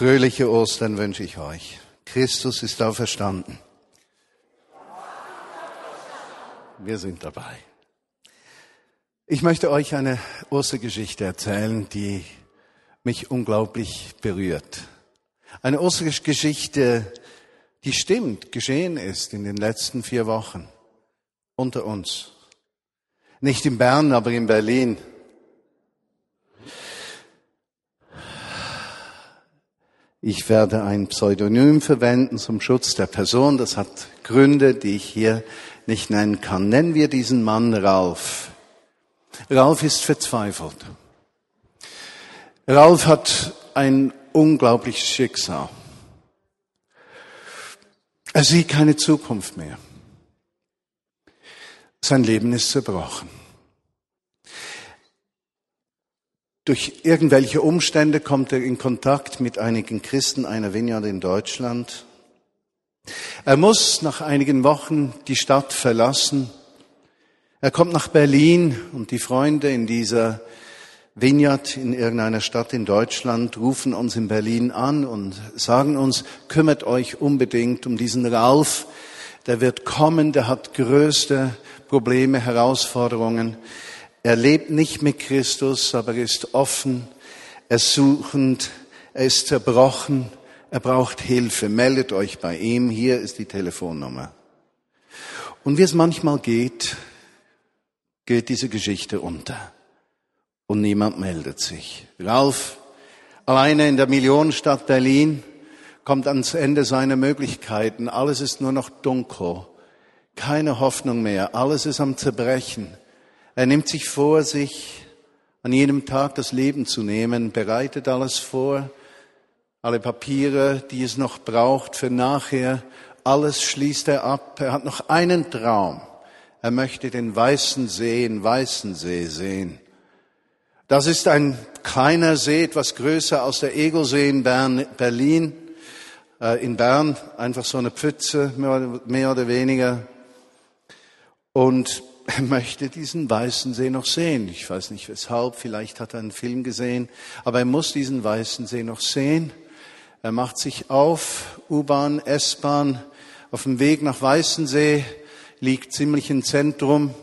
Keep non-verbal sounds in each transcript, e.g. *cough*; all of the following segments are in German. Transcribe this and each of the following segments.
Fröhliche Ostern wünsche ich euch. Christus ist auferstanden. Wir sind dabei. Ich möchte euch eine Ostergeschichte erzählen, die mich unglaublich berührt. Eine Ostergeschichte, die stimmt, geschehen ist in den letzten vier Wochen unter uns. Nicht in Bern, aber in Berlin. Ich werde ein Pseudonym verwenden zum Schutz der Person. Das hat Gründe, die ich hier nicht nennen kann. Nennen wir diesen Mann Ralf. Ralf ist verzweifelt. Ralf hat ein unglaubliches Schicksal. Er sieht keine Zukunft mehr. Sein Leben ist zerbrochen. Durch irgendwelche Umstände kommt er in Kontakt mit einigen Christen einer Vineyard in Deutschland. Er muss nach einigen Wochen die Stadt verlassen. Er kommt nach Berlin und die Freunde in dieser Vineyard in irgendeiner Stadt in Deutschland rufen uns in Berlin an und sagen uns, kümmert euch unbedingt um diesen Ralf. Der wird kommen, der hat größte Probleme, Herausforderungen. Er lebt nicht mit Christus, aber er ist offen, er ist suchend, er ist zerbrochen, er braucht Hilfe. Meldet euch bei ihm, hier ist die Telefonnummer. Und wie es manchmal geht, geht diese Geschichte unter. Und niemand meldet sich. Ralf, alleine in der Millionenstadt Berlin, kommt ans Ende seiner Möglichkeiten. Alles ist nur noch dunkel. Keine Hoffnung mehr. Alles ist am Zerbrechen. Er nimmt sich vor, sich an jedem Tag das Leben zu nehmen, bereitet alles vor, alle Papiere, die es noch braucht für nachher, alles schließt er ab. Er hat noch einen Traum. Er möchte den weißen See in Weißensee sehen. Das ist ein kleiner See, etwas größer als der Egelsee in Bern, Berlin. Äh, in Bern einfach so eine Pfütze, mehr oder weniger. Und er möchte diesen weißen See noch sehen. Ich weiß nicht weshalb, vielleicht hat er einen Film gesehen, aber er muss diesen weißen See noch sehen. Er macht sich auf, U-Bahn, S-Bahn, auf dem Weg nach Weißensee, liegt ziemlich im Zentrum,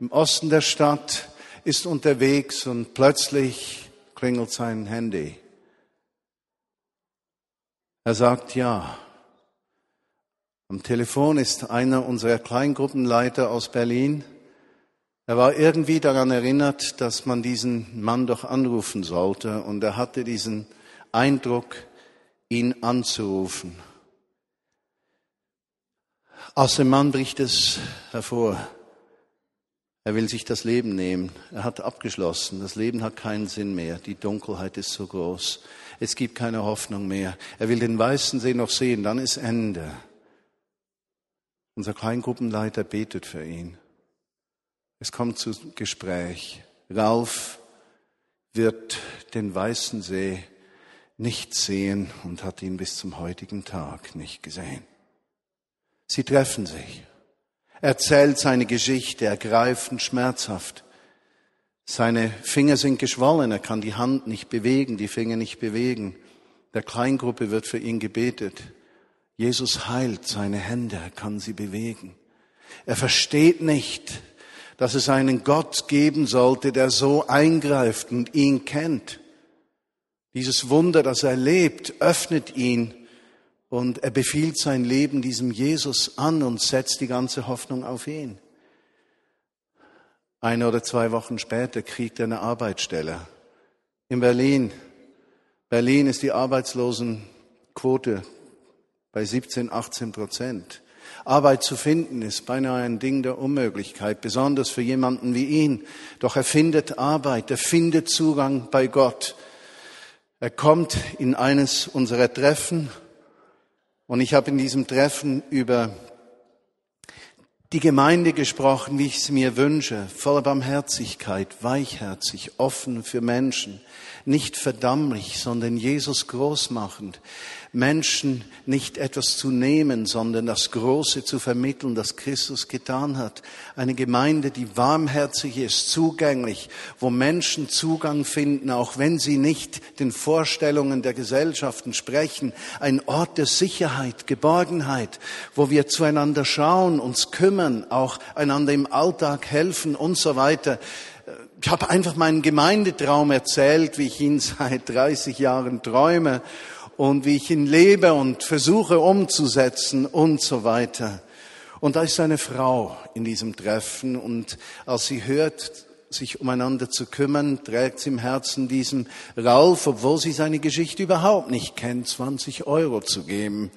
im Osten der Stadt, ist unterwegs und plötzlich klingelt sein Handy. Er sagt ja. Am Telefon ist einer unserer Kleingruppenleiter aus Berlin. Er war irgendwie daran erinnert, dass man diesen Mann doch anrufen sollte und er hatte diesen Eindruck, ihn anzurufen. Aus dem Mann bricht es hervor. Er will sich das Leben nehmen. Er hat abgeschlossen. Das Leben hat keinen Sinn mehr. Die Dunkelheit ist so groß. Es gibt keine Hoffnung mehr. Er will den weißen See noch sehen. Dann ist Ende. Unser Kleingruppenleiter betet für ihn. Es kommt zu Gespräch. Ralf wird den weißen See nicht sehen und hat ihn bis zum heutigen Tag nicht gesehen. Sie treffen sich. Er erzählt seine Geschichte ergreifend, schmerzhaft. Seine Finger sind geschwollen, er kann die Hand nicht bewegen, die Finger nicht bewegen. Der Kleingruppe wird für ihn gebetet. Jesus heilt seine Hände, er kann sie bewegen. Er versteht nicht, dass es einen Gott geben sollte, der so eingreift und ihn kennt. Dieses Wunder, das er lebt, öffnet ihn und er befiehlt sein Leben diesem Jesus an und setzt die ganze Hoffnung auf ihn. Eine oder zwei Wochen später kriegt er eine Arbeitsstelle in Berlin. Berlin ist die Arbeitslosenquote bei 17, 18 Prozent. Arbeit zu finden ist beinahe ein Ding der Unmöglichkeit, besonders für jemanden wie ihn. Doch er findet Arbeit, er findet Zugang bei Gott. Er kommt in eines unserer Treffen und ich habe in diesem Treffen über die Gemeinde gesprochen, wie ich es mir wünsche, voller Barmherzigkeit, weichherzig, offen für Menschen, nicht verdammlich, sondern Jesus groß machend. Menschen nicht etwas zu nehmen, sondern das Große zu vermitteln, das Christus getan hat. Eine Gemeinde, die warmherzig ist, zugänglich, wo Menschen Zugang finden, auch wenn sie nicht den Vorstellungen der Gesellschaften sprechen. Ein Ort der Sicherheit, Geborgenheit, wo wir zueinander schauen, uns kümmern, auch einander im Alltag helfen und so weiter ich habe einfach meinen Gemeindetraum erzählt, wie ich ihn *laughs* seit 30 Jahren träume und wie ich ihn lebe und versuche umzusetzen und so weiter. Und da ist eine Frau in diesem Treffen und als sie hört, sich umeinander zu kümmern, trägt sie im Herzen diesem Ralf, obwohl sie seine Geschichte überhaupt nicht kennt, 20 Euro zu geben.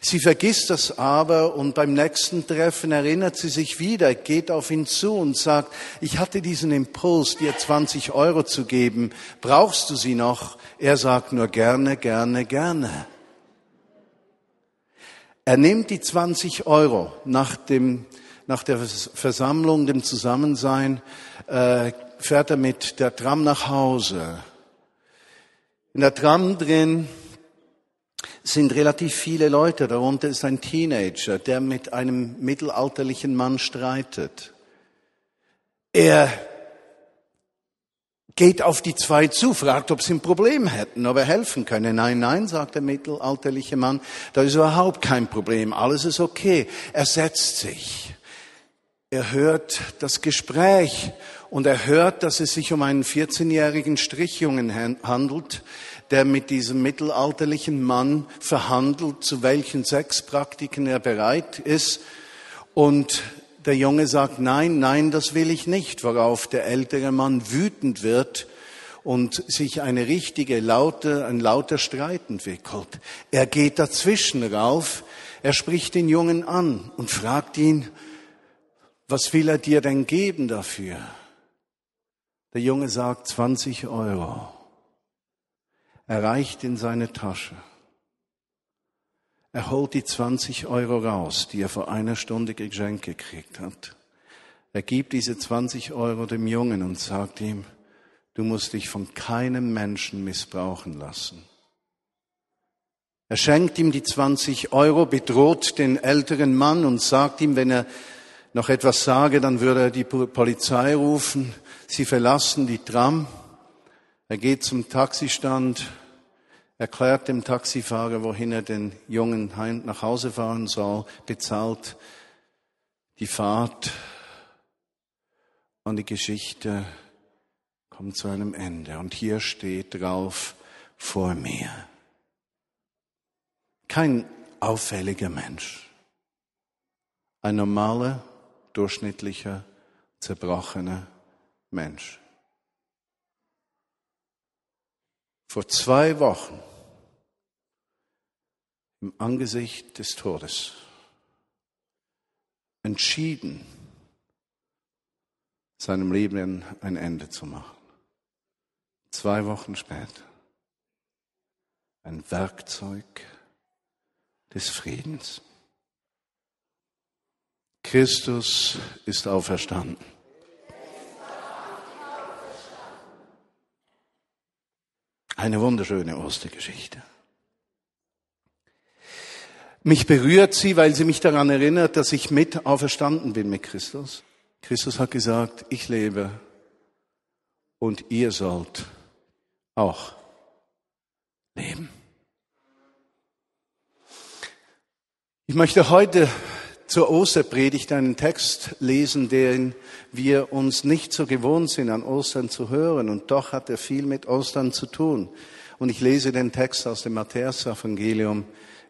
Sie vergisst das aber und beim nächsten Treffen erinnert sie sich wieder, geht auf ihn zu und sagt, ich hatte diesen Impuls, dir 20 Euro zu geben, brauchst du sie noch? Er sagt nur gerne, gerne, gerne. Er nimmt die 20 Euro nach dem nach der Versammlung, dem Zusammensein, äh, fährt er mit der Tram nach Hause. In der Tram drin sind relativ viele Leute, darunter ist ein Teenager, der mit einem mittelalterlichen Mann streitet. Er geht auf die zwei zu, fragt, ob sie ein Problem hätten, ob er helfen könne. Nein, nein, sagt der mittelalterliche Mann, da ist überhaupt kein Problem, alles ist okay. Er setzt sich. Er hört das Gespräch und er hört, dass es sich um einen 14-jährigen Strichjungen handelt, der mit diesem mittelalterlichen Mann verhandelt, zu welchen Sexpraktiken er bereit ist. Und der Junge sagt, nein, nein, das will ich nicht, worauf der ältere Mann wütend wird und sich eine richtige laute, ein lauter Streit entwickelt. Er geht dazwischen rauf, er spricht den Jungen an und fragt ihn, was will er dir denn geben dafür? Der Junge sagt 20 Euro. Er reicht in seine Tasche. Er holt die 20 Euro raus, die er vor einer Stunde geschenkt gekriegt hat. Er gibt diese 20 Euro dem Jungen und sagt ihm, du musst dich von keinem Menschen missbrauchen lassen. Er schenkt ihm die 20 Euro, bedroht den älteren Mann und sagt ihm, wenn er noch etwas sage, dann würde er die Polizei rufen. Sie verlassen die Tram. Er geht zum Taxistand, erklärt dem Taxifahrer, wohin er den Jungen nach Hause fahren soll, bezahlt die Fahrt und die Geschichte kommt zu einem Ende. Und hier steht drauf vor mir. Kein auffälliger Mensch. Ein normaler, durchschnittlicher, zerbrochener Mensch. Vor zwei Wochen im Angesicht des Todes entschieden, seinem Leben ein Ende zu machen. Zwei Wochen später ein Werkzeug des Friedens. Christus ist auferstanden. Eine wunderschöne Ostergeschichte. Mich berührt sie, weil sie mich daran erinnert, dass ich mit auferstanden bin mit Christus. Christus hat gesagt, ich lebe und ihr sollt auch leben. Ich möchte heute zur Osterpredigt einen Text lesen, den wir uns nicht so gewohnt sind, an Ostern zu hören. Und doch hat er viel mit Ostern zu tun. Und ich lese den Text aus dem Matthäus-Evangelium,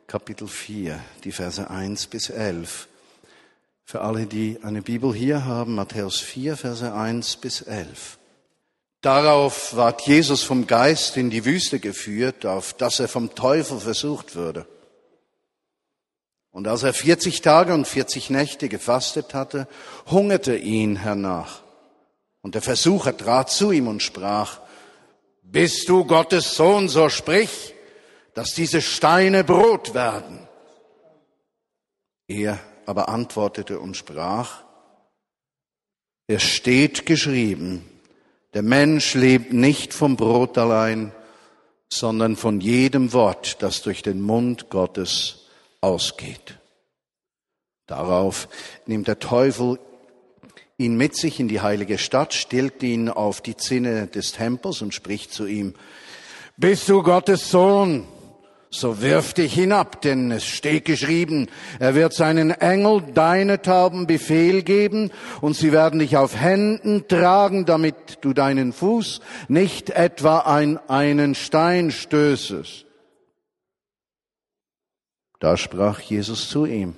Kapitel 4, die Verse 1 bis 11. Für alle, die eine Bibel hier haben, Matthäus 4, Verse 1 bis 11. Darauf ward Jesus vom Geist in die Wüste geführt, auf dass er vom Teufel versucht würde. Und als er 40 Tage und 40 Nächte gefastet hatte, hungerte ihn hernach. Und der Versucher trat zu ihm und sprach, bist du Gottes Sohn, so sprich, dass diese Steine Brot werden. Er aber antwortete und sprach, es steht geschrieben, Der Mensch lebt nicht vom Brot allein, sondern von jedem Wort, das durch den Mund Gottes ausgeht. Darauf nimmt der Teufel ihn mit sich in die heilige Stadt, stellt ihn auf die Zinne des Tempels und spricht zu ihm, Bist du Gottes Sohn? So wirf dich hinab, denn es steht geschrieben, er wird seinen Engel deine Tauben Befehl geben und sie werden dich auf Händen tragen, damit du deinen Fuß nicht etwa an einen Stein stößest. Da sprach Jesus zu ihm,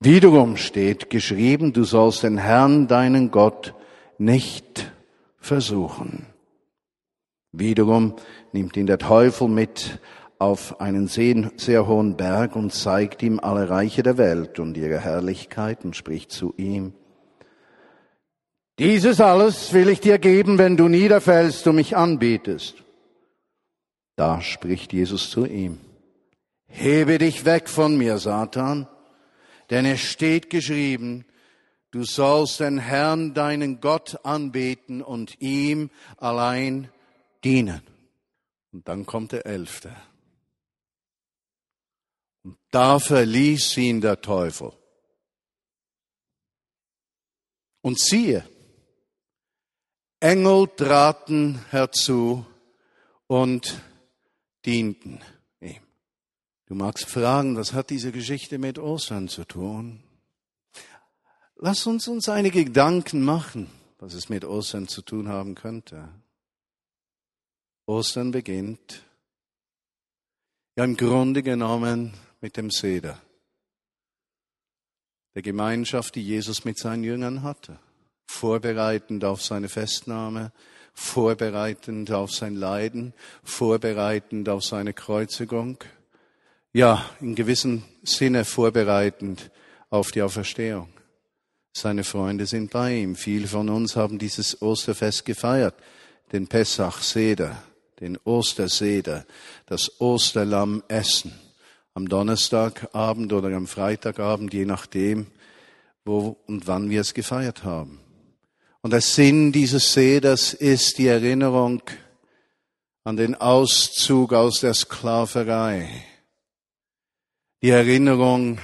Wiederum steht geschrieben, du sollst den Herrn, deinen Gott, nicht versuchen. Wiederum nimmt ihn der Teufel mit auf einen sehr hohen Berg und zeigt ihm alle Reiche der Welt und ihre Herrlichkeit und spricht zu ihm, dieses alles will ich dir geben, wenn du niederfällst und mich anbetest. Da spricht Jesus zu ihm, hebe dich weg von mir, Satan, denn es steht geschrieben, du sollst den Herrn, deinen Gott, anbeten und ihm allein dienen. Und dann kommt der Elfte. Und da verließ ihn der Teufel. Und siehe, Engel traten herzu und dienten. Du magst fragen, was hat diese Geschichte mit Ostern zu tun? Lass uns uns einige Gedanken machen, was es mit Ostern zu tun haben könnte. Ostern beginnt ja im Grunde genommen mit dem Seder. Der Gemeinschaft, die Jesus mit seinen Jüngern hatte. Vorbereitend auf seine Festnahme, vorbereitend auf sein Leiden, vorbereitend auf seine Kreuzigung. Ja, in gewissem Sinne vorbereitend auf die Auferstehung. Seine Freunde sind bei ihm. Viele von uns haben dieses Osterfest gefeiert, den Pessach Seder, den Osterseder, das Osterlamm essen am Donnerstagabend oder am Freitagabend, je nachdem, wo und wann wir es gefeiert haben. Und der Sinn dieses Seders ist die Erinnerung an den Auszug aus der Sklaverei, die Erinnerung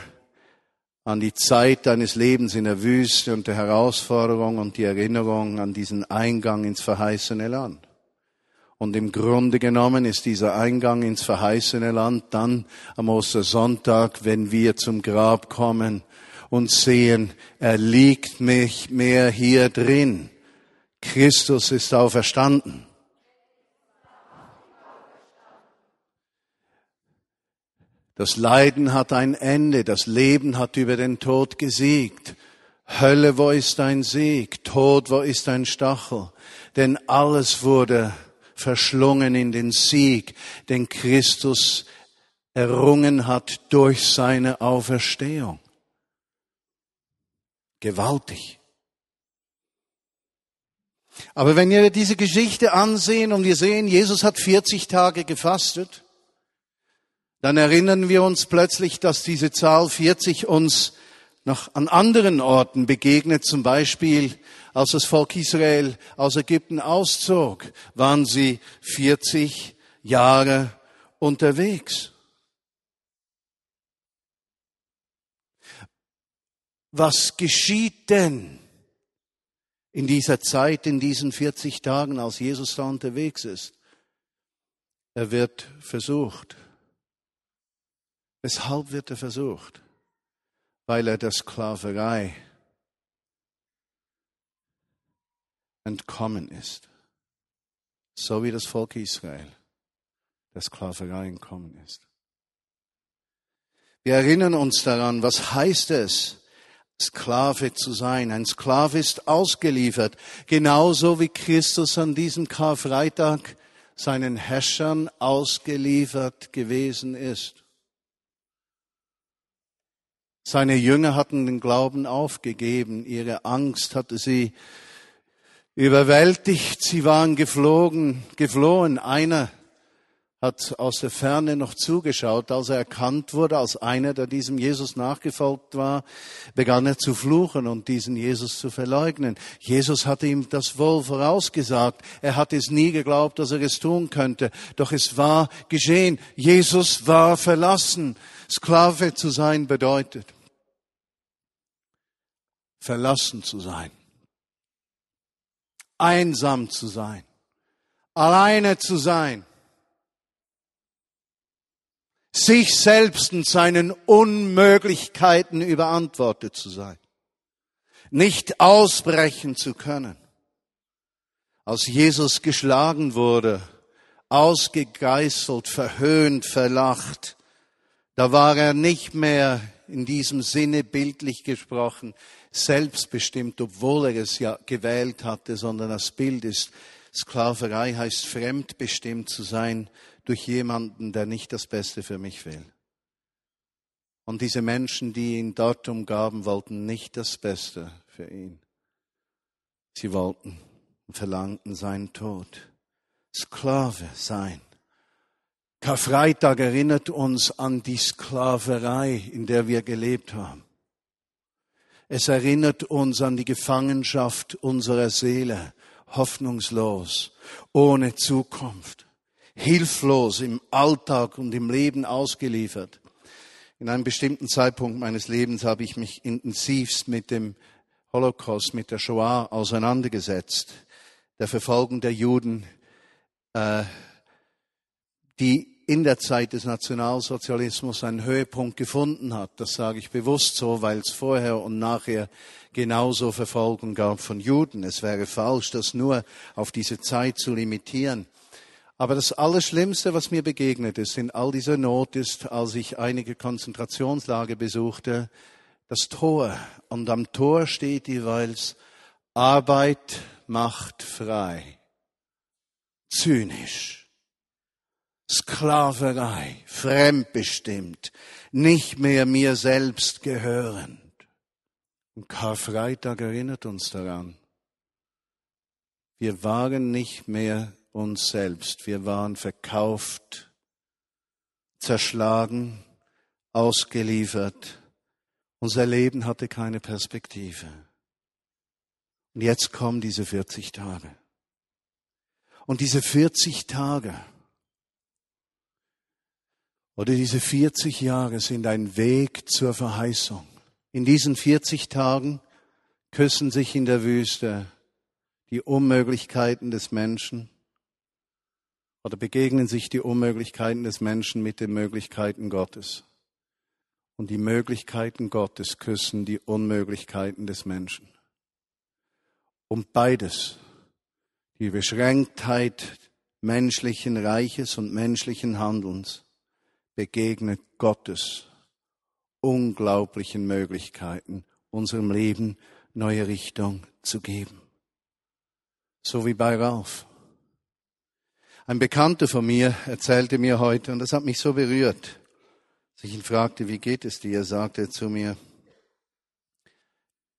an die Zeit deines Lebens in der Wüste und der Herausforderung und die Erinnerung an diesen Eingang ins verheißene Land. Und im Grunde genommen ist dieser Eingang ins verheißene Land dann am Ostersonntag, wenn wir zum Grab kommen und sehen, er liegt mich mehr hier drin. Christus ist auferstanden. Das Leiden hat ein Ende, das Leben hat über den Tod gesiegt. Hölle, wo ist dein Sieg? Tod, wo ist dein Stachel? Denn alles wurde verschlungen in den Sieg, den Christus errungen hat durch seine Auferstehung. Gewaltig. Aber wenn wir diese Geschichte ansehen und wir sehen, Jesus hat 40 Tage gefastet, dann erinnern wir uns plötzlich, dass diese Zahl 40 uns noch an anderen Orten begegnet, zum Beispiel als das Volk Israel aus Ägypten auszog, waren sie 40 Jahre unterwegs. Was geschieht denn in dieser Zeit, in diesen 40 Tagen, als Jesus da unterwegs ist? Er wird versucht. Weshalb wird er versucht? Weil er der Sklaverei entkommen ist. So wie das Volk Israel der Sklaverei entkommen ist. Wir erinnern uns daran, was heißt es, Sklave zu sein. Ein Sklave ist ausgeliefert, genauso wie Christus an diesem Karfreitag seinen Herrschern ausgeliefert gewesen ist. Seine Jünger hatten den Glauben aufgegeben, ihre Angst hatte sie überwältigt. Sie waren geflogen, geflohen. Einer hat aus der Ferne noch zugeschaut, als er erkannt wurde als einer, der diesem Jesus nachgefolgt war, begann er zu fluchen und diesen Jesus zu verleugnen. Jesus hatte ihm das wohl vorausgesagt. Er hat es nie geglaubt, dass er es tun könnte. Doch es war geschehen. Jesus war verlassen. Sklave zu sein bedeutet, verlassen zu sein, einsam zu sein, alleine zu sein. Sich selbst und seinen Unmöglichkeiten überantwortet zu sein, nicht ausbrechen zu können. Als Jesus geschlagen wurde, ausgegeißelt, verhöhnt, verlacht, da war er nicht mehr in diesem Sinne bildlich gesprochen selbstbestimmt, obwohl er es ja gewählt hatte, sondern das Bild ist, Sklaverei heißt fremdbestimmt zu sein, durch jemanden, der nicht das Beste für mich will. Und diese Menschen, die ihn dort umgaben, wollten nicht das Beste für ihn. Sie wollten und verlangten seinen Tod. Sklave sein. Karfreitag erinnert uns an die Sklaverei, in der wir gelebt haben. Es erinnert uns an die Gefangenschaft unserer Seele, hoffnungslos, ohne Zukunft hilflos im Alltag und im Leben ausgeliefert. In einem bestimmten Zeitpunkt meines Lebens habe ich mich intensivst mit dem Holocaust, mit der Shoah auseinandergesetzt, der Verfolgung der Juden, äh, die in der Zeit des Nationalsozialismus einen Höhepunkt gefunden hat. Das sage ich bewusst so, weil es vorher und nachher genauso Verfolgung gab von Juden. Es wäre falsch, das nur auf diese Zeit zu limitieren. Aber das Allerschlimmste, was mir begegnet ist in all dieser Not, ist, als ich einige Konzentrationslager besuchte, das Tor. Und am Tor steht jeweils, Arbeit macht frei. Zynisch. Sklaverei, fremdbestimmt, nicht mehr mir selbst gehörend. Und Karfreitag erinnert uns daran. Wir waren nicht mehr uns selbst. Wir waren verkauft, zerschlagen, ausgeliefert. Unser Leben hatte keine Perspektive. Und jetzt kommen diese 40 Tage. Und diese 40 Tage oder diese 40 Jahre sind ein Weg zur Verheißung. In diesen 40 Tagen küssen sich in der Wüste die Unmöglichkeiten des Menschen oder begegnen sich die Unmöglichkeiten des Menschen mit den Möglichkeiten Gottes. Und die Möglichkeiten Gottes küssen die Unmöglichkeiten des Menschen. Und beides, die Beschränktheit menschlichen Reiches und menschlichen Handelns, begegnet Gottes unglaublichen Möglichkeiten, unserem Leben neue Richtung zu geben. So wie bei Ralf. Ein Bekannter von mir erzählte mir heute, und das hat mich so berührt, als ich ihn fragte, wie geht es dir, sagte er zu mir,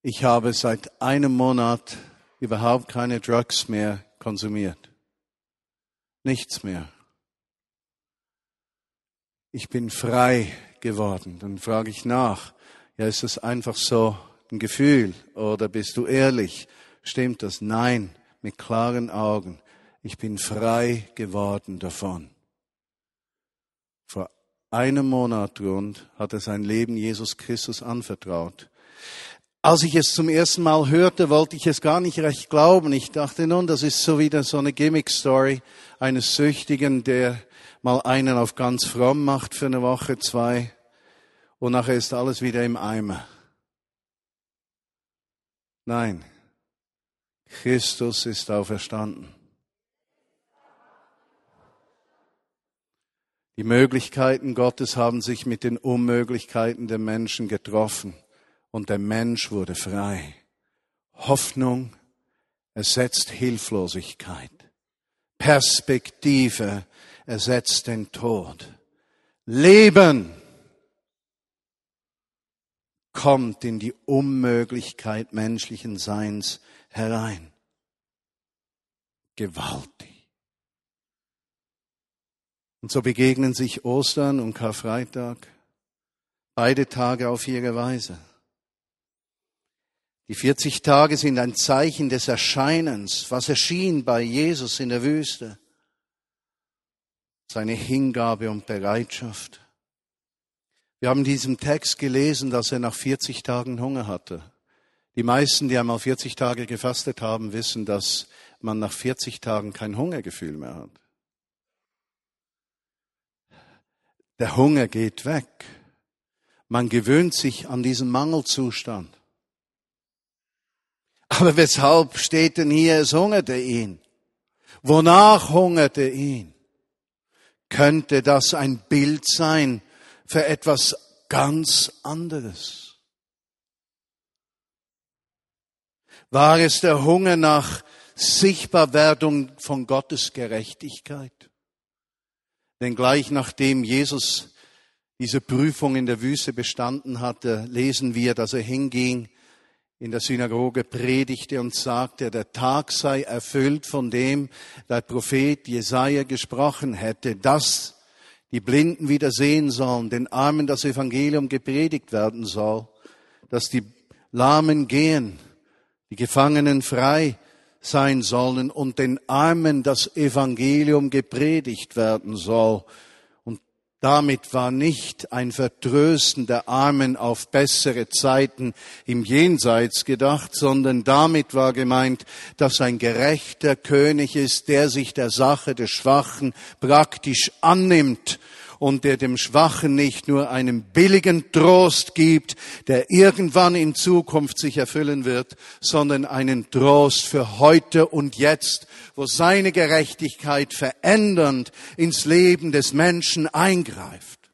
ich habe seit einem Monat überhaupt keine Drugs mehr konsumiert. Nichts mehr. Ich bin frei geworden. Dann frage ich nach, ja, ist das einfach so ein Gefühl oder bist du ehrlich? Stimmt das? Nein, mit klaren Augen ich bin frei geworden davon. Vor einem Monat rund hat er sein Leben Jesus Christus anvertraut. Als ich es zum ersten Mal hörte, wollte ich es gar nicht recht glauben. Ich dachte nun, das ist so wieder so eine Gimmick-Story eines Süchtigen, der mal einen auf ganz fromm macht für eine Woche, zwei, und nachher ist alles wieder im Eimer. Nein, Christus ist auferstanden. Die Möglichkeiten Gottes haben sich mit den Unmöglichkeiten der Menschen getroffen und der Mensch wurde frei. Hoffnung ersetzt Hilflosigkeit. Perspektive ersetzt den Tod. Leben kommt in die Unmöglichkeit menschlichen Seins herein. Gewaltig. Und so begegnen sich Ostern und Karfreitag, beide Tage auf ihre Weise. Die 40 Tage sind ein Zeichen des Erscheinens, was erschien bei Jesus in der Wüste. Seine Hingabe und Bereitschaft. Wir haben in diesem Text gelesen, dass er nach 40 Tagen Hunger hatte. Die meisten, die einmal 40 Tage gefastet haben, wissen, dass man nach 40 Tagen kein Hungergefühl mehr hat. Der Hunger geht weg. Man gewöhnt sich an diesen Mangelzustand. Aber weshalb steht denn hier, es hungerte ihn? Wonach hungerte ihn? Könnte das ein Bild sein für etwas ganz anderes? War es der Hunger nach Sichtbarwerdung von Gottes Gerechtigkeit? Denn gleich nachdem Jesus diese Prüfung in der Wüste bestanden hatte, lesen wir, dass er hinging in der Synagoge predigte und sagte, der Tag sei erfüllt von dem, der Prophet Jesaja gesprochen hätte, dass die Blinden wieder sehen sollen, den Armen das Evangelium gepredigt werden soll, dass die Lahmen gehen, die Gefangenen frei sein sollen und den Armen das Evangelium gepredigt werden soll damit war nicht ein Vertrösten der Armen auf bessere Zeiten im Jenseits gedacht, sondern damit war gemeint, dass ein gerechter König ist, der sich der Sache des Schwachen praktisch annimmt und der dem Schwachen nicht nur einen billigen Trost gibt, der irgendwann in Zukunft sich erfüllen wird, sondern einen Trost für heute und jetzt, wo seine Gerechtigkeit verändernd ins Leben des Menschen eingreift.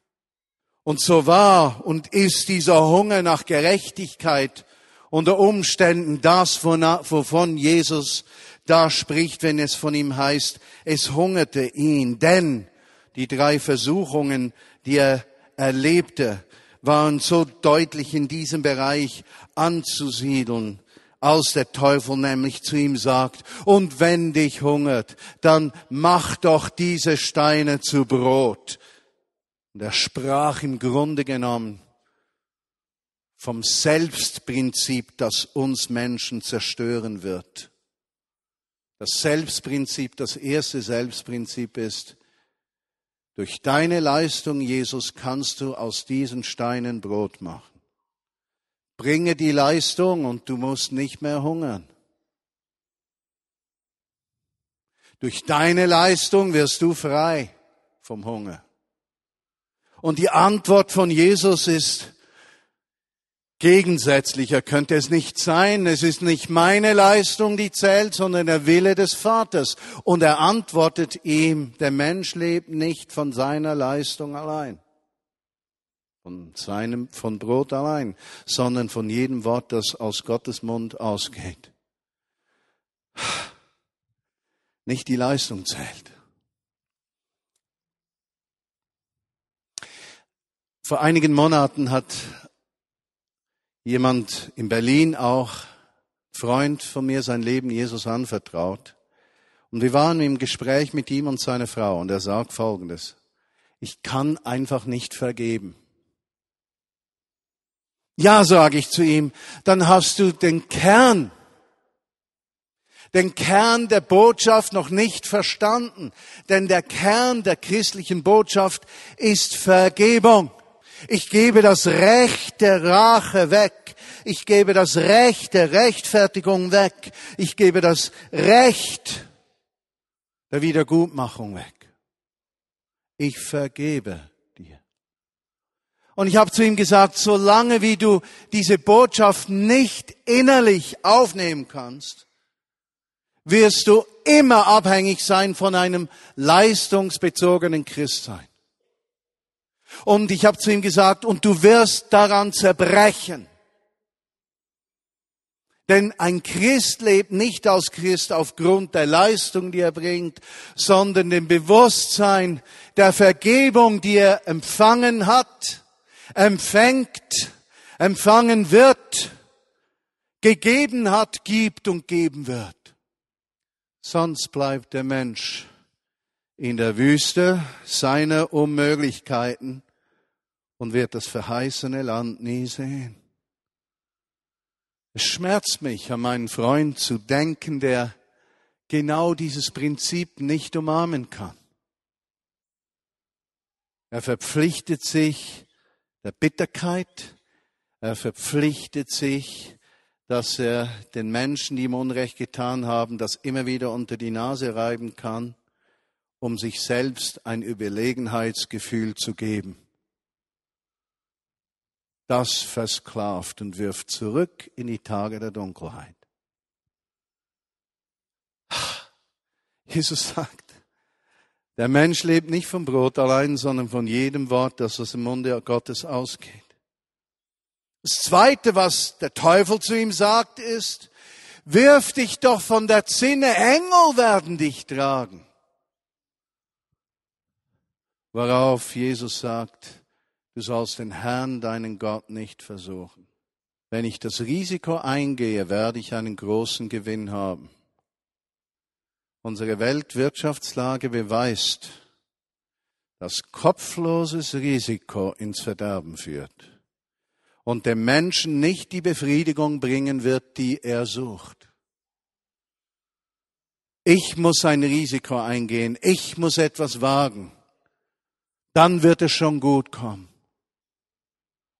Und so war und ist dieser Hunger nach Gerechtigkeit unter Umständen das, wovon Jesus da spricht, wenn es von ihm heißt, es hungerte ihn, denn die drei Versuchungen, die er erlebte, waren so deutlich in diesem Bereich anzusiedeln, als der Teufel nämlich zu ihm sagt, und wenn dich hungert, dann mach doch diese Steine zu Brot. Und er sprach im Grunde genommen vom Selbstprinzip, das uns Menschen zerstören wird. Das Selbstprinzip, das erste Selbstprinzip ist, durch deine Leistung, Jesus, kannst du aus diesen Steinen Brot machen. Bringe die Leistung und du musst nicht mehr hungern. Durch deine Leistung wirst du frei vom Hunger. Und die Antwort von Jesus ist, Gegensätzlicher könnte es nicht sein. Es ist nicht meine Leistung, die zählt, sondern der Wille des Vaters. Und er antwortet ihm, der Mensch lebt nicht von seiner Leistung allein, von seinem, von Brot allein, sondern von jedem Wort, das aus Gottes Mund ausgeht. Nicht die Leistung zählt. Vor einigen Monaten hat jemand in Berlin auch, Freund von mir, sein Leben Jesus anvertraut. Und wir waren im Gespräch mit ihm und seiner Frau und er sagt Folgendes. Ich kann einfach nicht vergeben. Ja, sage ich zu ihm, dann hast du den Kern, den Kern der Botschaft noch nicht verstanden. Denn der Kern der christlichen Botschaft ist Vergebung. Ich gebe das Recht der Rache weg. Ich gebe das Recht der Rechtfertigung weg. Ich gebe das Recht der Wiedergutmachung weg. Ich vergebe dir. Und ich habe zu ihm gesagt, solange wie du diese Botschaft nicht innerlich aufnehmen kannst, wirst du immer abhängig sein von einem leistungsbezogenen Christsein. Und ich habe zu ihm gesagt, und du wirst daran zerbrechen. Denn ein Christ lebt nicht als Christ aufgrund der Leistung, die er bringt, sondern dem Bewusstsein der Vergebung, die er empfangen hat, empfängt, empfangen wird, gegeben hat, gibt und geben wird. Sonst bleibt der Mensch in der Wüste seine Unmöglichkeiten und wird das verheißene Land nie sehen. Es schmerzt mich, an meinen Freund zu denken, der genau dieses Prinzip nicht umarmen kann. Er verpflichtet sich der Bitterkeit, er verpflichtet sich, dass er den Menschen, die ihm Unrecht getan haben, das immer wieder unter die Nase reiben kann, um sich selbst ein Überlegenheitsgefühl zu geben. Das versklavt und wirft zurück in die Tage der Dunkelheit. Jesus sagt, der Mensch lebt nicht vom Brot allein, sondern von jedem Wort, das aus dem Munde Gottes ausgeht. Das Zweite, was der Teufel zu ihm sagt, ist, wirf dich doch von der Zinne, Engel werden dich tragen. Worauf Jesus sagt, du sollst den Herrn, deinen Gott, nicht versuchen. Wenn ich das Risiko eingehe, werde ich einen großen Gewinn haben. Unsere Weltwirtschaftslage beweist, dass kopfloses Risiko ins Verderben führt und dem Menschen nicht die Befriedigung bringen wird, die er sucht. Ich muss ein Risiko eingehen, ich muss etwas wagen, dann wird es schon gut kommen.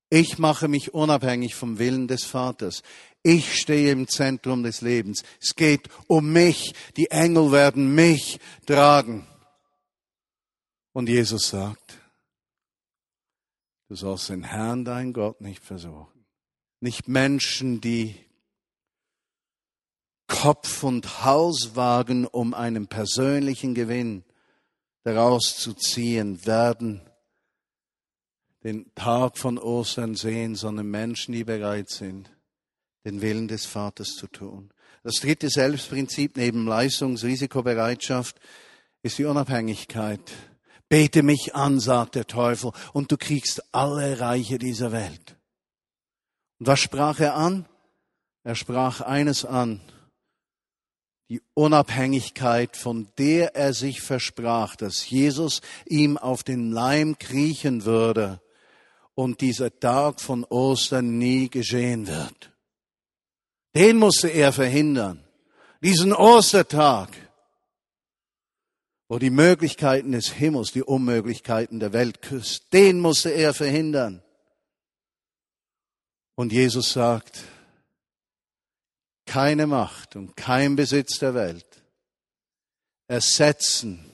Ich mache mich unabhängig vom Willen des Vaters. Ich stehe im Zentrum des Lebens. Es geht um mich. Die Engel werden mich tragen. Und Jesus sagt, Du sollst den Herrn, dein Gott, nicht versuchen. Nicht Menschen, die Kopf und Hals wagen, um einen persönlichen Gewinn daraus zu ziehen, werden den Tag von Ostern sehen, sondern Menschen, die bereit sind, den Willen des Vaters zu tun. Das dritte Selbstprinzip neben Leistungsrisikobereitschaft ist die Unabhängigkeit Bete mich an, sagt der Teufel, und du kriegst alle Reiche dieser Welt. Und was sprach er an? Er sprach eines an, die Unabhängigkeit, von der er sich versprach, dass Jesus ihm auf den Leim kriechen würde und dieser Tag von Ostern nie geschehen wird. Den musste er verhindern. Diesen Ostertag wo die Möglichkeiten des Himmels die Unmöglichkeiten der Welt küsst. Den musste er verhindern. Und Jesus sagt, keine Macht und kein Besitz der Welt ersetzen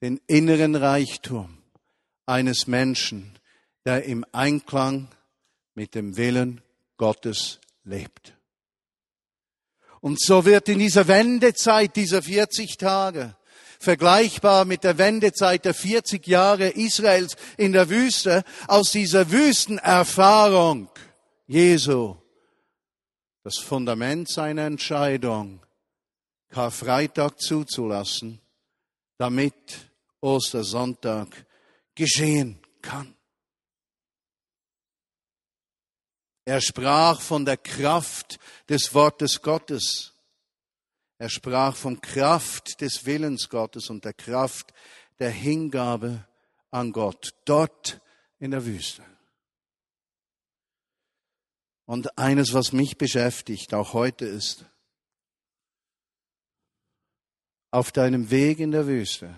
den inneren Reichtum eines Menschen, der im Einklang mit dem Willen Gottes lebt. Und so wird in dieser Wendezeit dieser 40 Tage vergleichbar mit der Wendezeit der 40 Jahre Israels in der Wüste, aus dieser Wüstenerfahrung Jesu das Fundament seiner Entscheidung, Karfreitag zuzulassen, damit Ostersonntag geschehen kann. Er sprach von der Kraft des Wortes Gottes. Er sprach von Kraft des Willens Gottes und der Kraft der Hingabe an Gott, dort in der Wüste. Und eines, was mich beschäftigt, auch heute ist, auf deinem Weg in der Wüste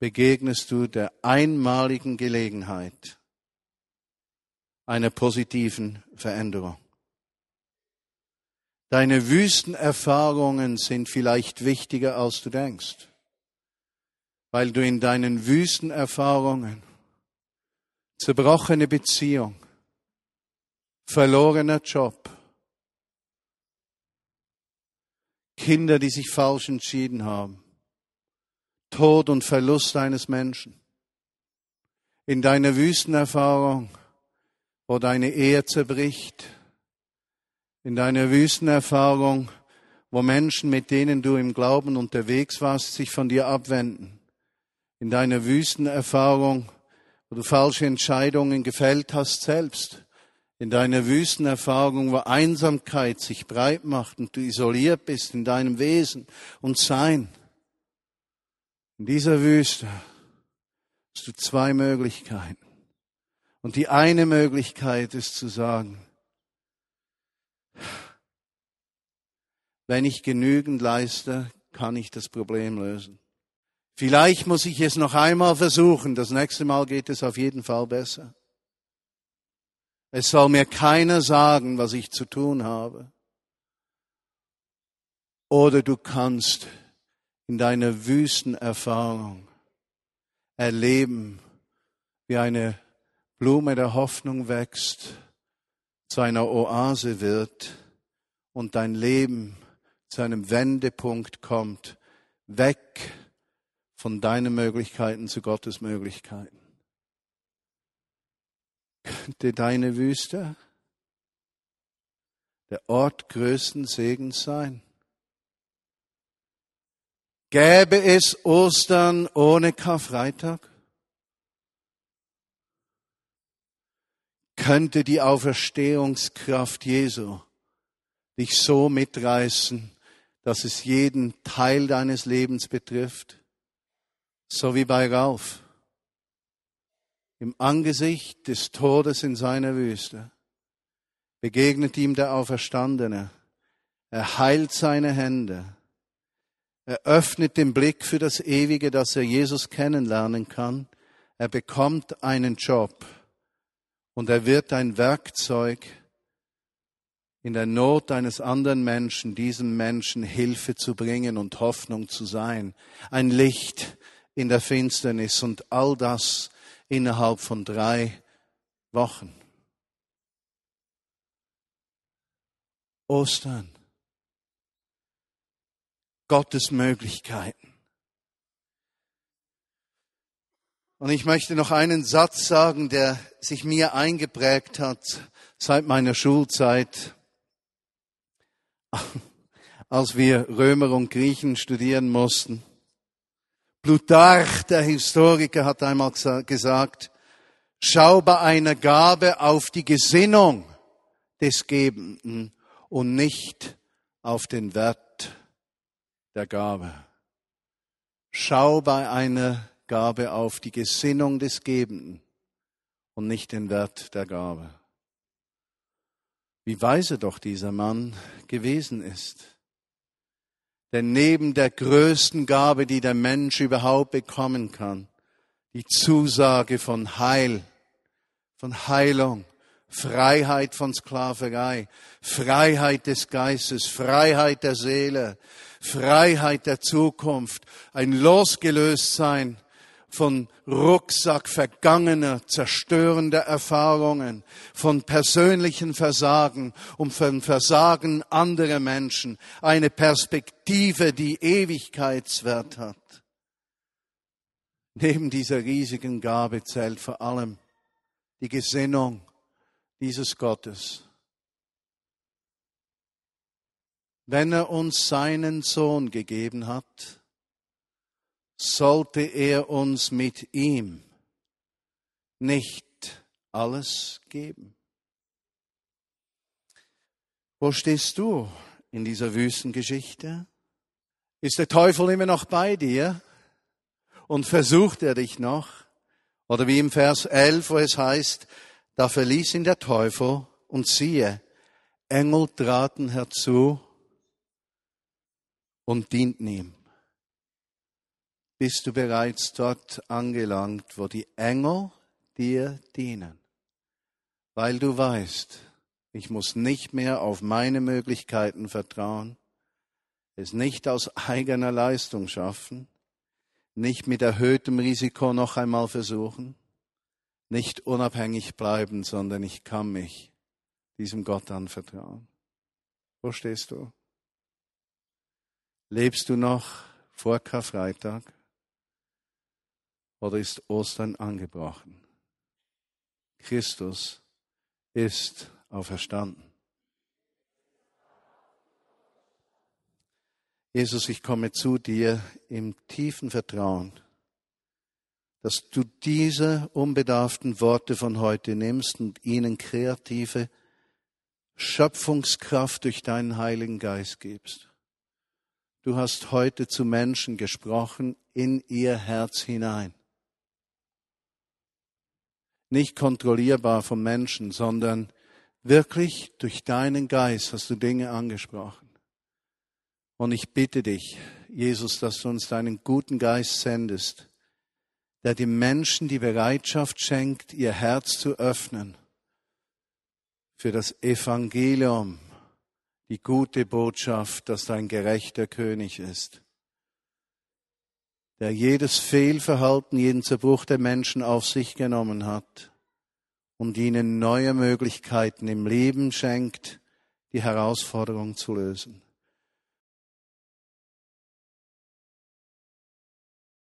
begegnest du der einmaligen Gelegenheit einer positiven Veränderung. Deine Wüstenerfahrungen sind vielleicht wichtiger, als du denkst, weil du in deinen Wüstenerfahrungen zerbrochene Beziehung, verlorener Job, Kinder, die sich falsch entschieden haben, Tod und Verlust eines Menschen, in deiner Wüstenerfahrung, wo deine Ehe zerbricht, in deiner Wüstenerfahrung, wo Menschen, mit denen du im Glauben unterwegs warst, sich von dir abwenden. In deiner Wüstenerfahrung, wo du falsche Entscheidungen gefällt hast selbst. In deiner Wüstenerfahrung, wo Einsamkeit sich breit macht und du isoliert bist in deinem Wesen und Sein. In dieser Wüste hast du zwei Möglichkeiten. Und die eine Möglichkeit ist zu sagen, wenn ich genügend leiste, kann ich das Problem lösen. Vielleicht muss ich es noch einmal versuchen, das nächste Mal geht es auf jeden Fall besser. Es soll mir keiner sagen, was ich zu tun habe. Oder du kannst in deiner Wüstenerfahrung erleben, wie eine Blume der Hoffnung wächst, zu einer Oase wird und dein Leben zu einem Wendepunkt kommt, weg von deinen Möglichkeiten zu Gottes Möglichkeiten. Könnte deine Wüste der Ort größten Segens sein? Gäbe es Ostern ohne Karfreitag? Könnte die Auferstehungskraft Jesu dich so mitreißen, dass es jeden Teil deines Lebens betrifft? So wie bei Ralf. Im Angesicht des Todes in seiner Wüste begegnet ihm der Auferstandene. Er heilt seine Hände er öffnet den Blick für das Ewige, dass er Jesus kennenlernen kann. Er bekommt einen Job und er wird ein Werkzeug in der Not eines anderen Menschen, diesem Menschen Hilfe zu bringen und Hoffnung zu sein. Ein Licht in der Finsternis und all das innerhalb von drei Wochen. Ostern. Gottes Möglichkeiten. Und ich möchte noch einen Satz sagen, der sich mir eingeprägt hat seit meiner Schulzeit, als wir Römer und Griechen studieren mussten. Plutarch, der Historiker, hat einmal gesagt, schau bei einer Gabe auf die Gesinnung des Gebenden und nicht auf den Wert der Gabe. Schau bei einer Gabe auf die Gesinnung des Gebenden und nicht den Wert der Gabe. Wie weise doch dieser Mann gewesen ist. Denn neben der größten Gabe, die der Mensch überhaupt bekommen kann, die Zusage von Heil, von Heilung, Freiheit von Sklaverei, Freiheit des Geistes, Freiheit der Seele, Freiheit der Zukunft, ein Losgelöstsein von Rucksack vergangener, zerstörender Erfahrungen, von persönlichen Versagen und von Versagen anderer Menschen, eine Perspektive, die Ewigkeitswert hat. Neben dieser riesigen Gabe zählt vor allem die Gesinnung dieses Gottes. Wenn er uns seinen Sohn gegeben hat, sollte er uns mit ihm nicht alles geben. Wo stehst du in dieser Wüstengeschichte? Ist der Teufel immer noch bei dir und versucht er dich noch? Oder wie im Vers 11, wo es heißt, da verließ ihn der Teufel und siehe, Engel traten herzu und dienten ihm. Bist du bereits dort angelangt, wo die Engel dir dienen? Weil du weißt, ich muss nicht mehr auf meine Möglichkeiten vertrauen, es nicht aus eigener Leistung schaffen, nicht mit erhöhtem Risiko noch einmal versuchen, nicht unabhängig bleiben, sondern ich kann mich diesem Gott anvertrauen. Wo stehst du? Lebst du noch vor Karfreitag? Oder ist Ostern angebrochen? Christus ist auferstanden. Jesus, ich komme zu dir im tiefen Vertrauen, dass du diese unbedarften Worte von heute nimmst und ihnen kreative Schöpfungskraft durch deinen Heiligen Geist gibst. Du hast heute zu Menschen gesprochen in ihr Herz hinein. Nicht kontrollierbar vom Menschen, sondern wirklich durch deinen Geist hast du Dinge angesprochen. Und ich bitte dich, Jesus, dass du uns deinen guten Geist sendest, der den Menschen die Bereitschaft schenkt, ihr Herz zu öffnen für das Evangelium, die gute Botschaft, dass dein gerechter König ist, der jedes Fehlverhalten, jeden Zerbruch der Menschen auf sich genommen hat und ihnen neue Möglichkeiten im Leben schenkt, die Herausforderung zu lösen.